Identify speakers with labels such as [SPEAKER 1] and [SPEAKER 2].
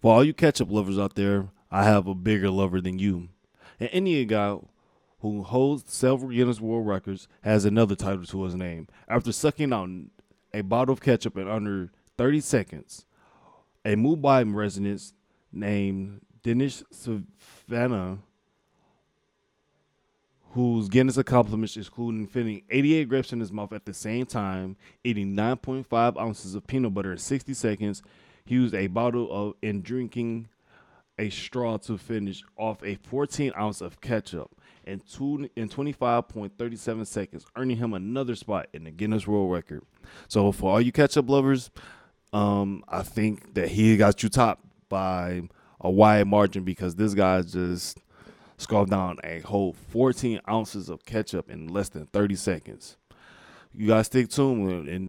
[SPEAKER 1] For all you ketchup lovers out there, I have a bigger lover than you. An Indian guy who holds several Guinness World Records has another title to his name. After sucking out a bottle of ketchup in under 30 seconds, a Mumbai resident named Dinesh Savannah, whose Guinness accomplishments including fitting 88 grapes in his mouth at the same time, eating 9.5 ounces of peanut butter in 60 seconds, used a bottle of and drinking a straw to finish off a 14 ounce of ketchup in two in 25.37 seconds, earning him another spot in the Guinness World Record. So for all you ketchup lovers, um, I think that he got you topped by a wide margin because this guy just scarfed down a whole 14 ounces of ketchup in less than 30 seconds. You guys stick tuned and